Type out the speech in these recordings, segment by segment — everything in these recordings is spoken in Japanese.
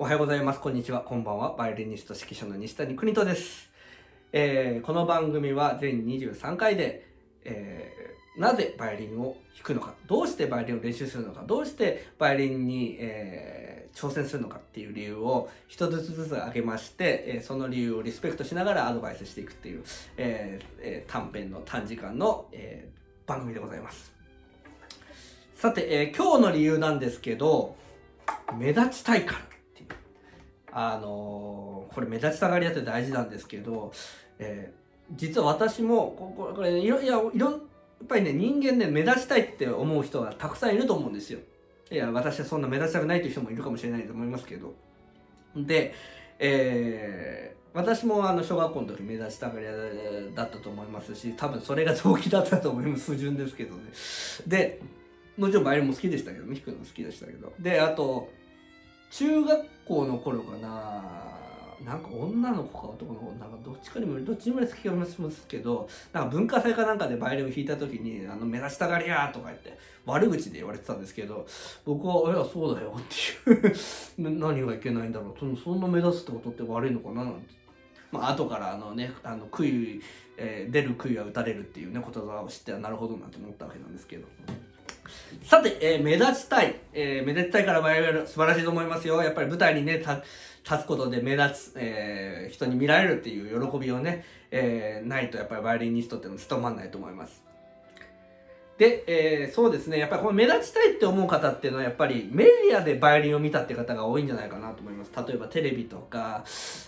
おはようございます。こんにちは。こんばんは。バイオリニスト指揮者の西谷邦人です。えーこの番組は全23回で、えーなぜバイオリンを弾くのか、どうしてバイオリンを練習するのか、どうしてバイオリンに、えー挑戦するのかっていう理由を一つずつ挙げまして、えその理由をリスペクトしながらアドバイスしていくっていう、え短編の短時間の、え番組でございます。さて、え今日の理由なんですけど、目立ちたいから。あのこれ目立ちたがり屋って大事なんですけど、えー実は私も、こここれ、いろ、い、ろ、やっぱりね、人間ね、目立ちたいって思う人がたくさんいると思うんですよ。いや、私はそんな目立ちたくないという人もいるかもしれないと思いますけど。で、えー私もあの小学校の時目立ちたがり屋だったと思いますし、多分それが動機だったと思います。不純ですけどね。で、もちろんバイオリンも好きでしたけどね、弾くのも好きでしたけど。で、あと、中学校の頃かな、なんか女の子か男の子、なんかどっちかにも、どっちにも好きかもしれますけど、なんか文化祭かなんかでバイオリンを弾いた時に、あの、目立ちたがりやとか言って、悪口で言われてたんですけど、僕は、いや、そうだよっていう 何がいけないんだろうそのそんな目立つってことって悪いのかななんて。まあ、後からあのね、あの、杭、えー出る杭は打たれるっていうね、言葉を知ってはなるほどなんて思ったわけなんですけど。さて、えー目立ちたい。えー目立ちたいからバイオリン素晴らしいと思いますよ。やっぱり舞台にね、立立つことで目立つ、えー人に見られるっていう喜びをね、えーないとやっぱりバイオリニストってのは務まんないと思います。で、えーそうですね、やっぱりこの目立ちたいって思う方っていうのはやっぱりメディアでバイオリンを見たって方が多いんじゃないかなと思います。例えばテレビとか、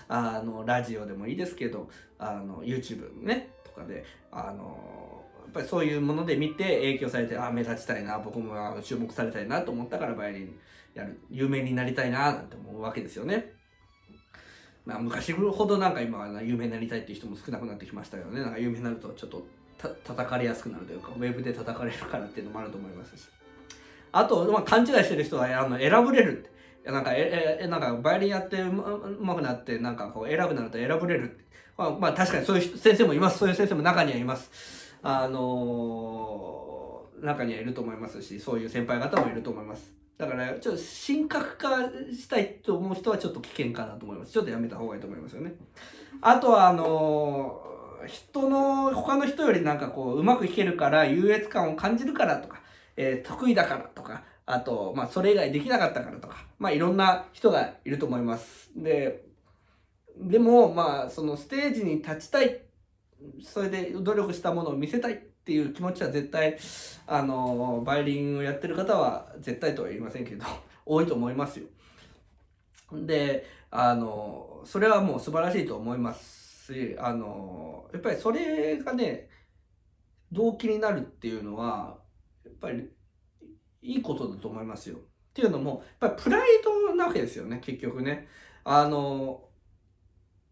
あの、ラジオでもいいですけど、あの、YouTube ね、とかで、あの、ぱりそういうもので見て影響されて、あ、目立ちたいな、僕も注目されたいなと思ったからバイオリンやる、有名になりたいな、なんて思うわけですよね。まあ、昔ほどなんか今は有名になりたいっていう人も少なくなってきましたけどね、なんか有名になるとちょっとた叩かれやすくなるというか、ウェブで叩かれるからっていうのもあると思いますし。あと、まあ、勘違いしてる人は、あの、選ぶれるって。いやなんか、え、え、なんか、バイオリンやってうまうまくなって、なんかこう、選ぶなると選ぶれる。まあ、まあ、確かにそういう先生もいます。そういう先生も中にはいます。あのー中にはいると思いますし、そういう先輩方もいると思います。だから、ちょっと神格化したいと思う人はちょっと危険かなと思います。ちょっとやめた方がいいと思いますよね。あとは、あのー人の、他の人よりなんかこう、うまく弾けるから、優越感を感じるからとか、えー得意だからとか、あと、まあ、それ以外できなかったからとか、まあ、いろんな人がいると思います。で、でも、まあ、そのステージに立ちたい、それで努力したものを見せたいっていう気持ちは絶対、あの、バイオリンをやってる方は絶対とは言いませんけど、多いと思いますよ。で、あの、それはもう素晴らしいと思いますし、あの、やっぱりそれがね、動機になるっていうのは、やっぱりいいことだと思いますよ。っていうのも、やっぱりプライドなわけですよね、結局ね。あの、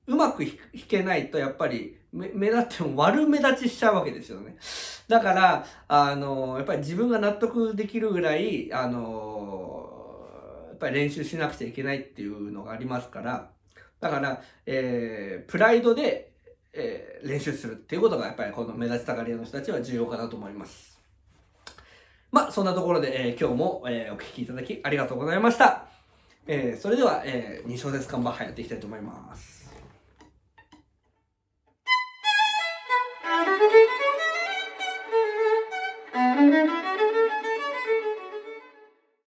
うまく弾けないとやっぱり目立っても悪目立ちしちゃうわけですよね。だから、あの、やっぱり自分が納得できるぐらい、あの、やっぱり練習しなくちゃいけないっていうのがありますから、だから、えープライドで、えー練習するっていうことがやっぱりこの目立ちたがり屋の人たちは重要かなと思います。まあ、そんなところで、えー今日も、えーお聞きいただきありがとうございました。えーそれでは、えー、2小節間バッハやっていきたいと思います。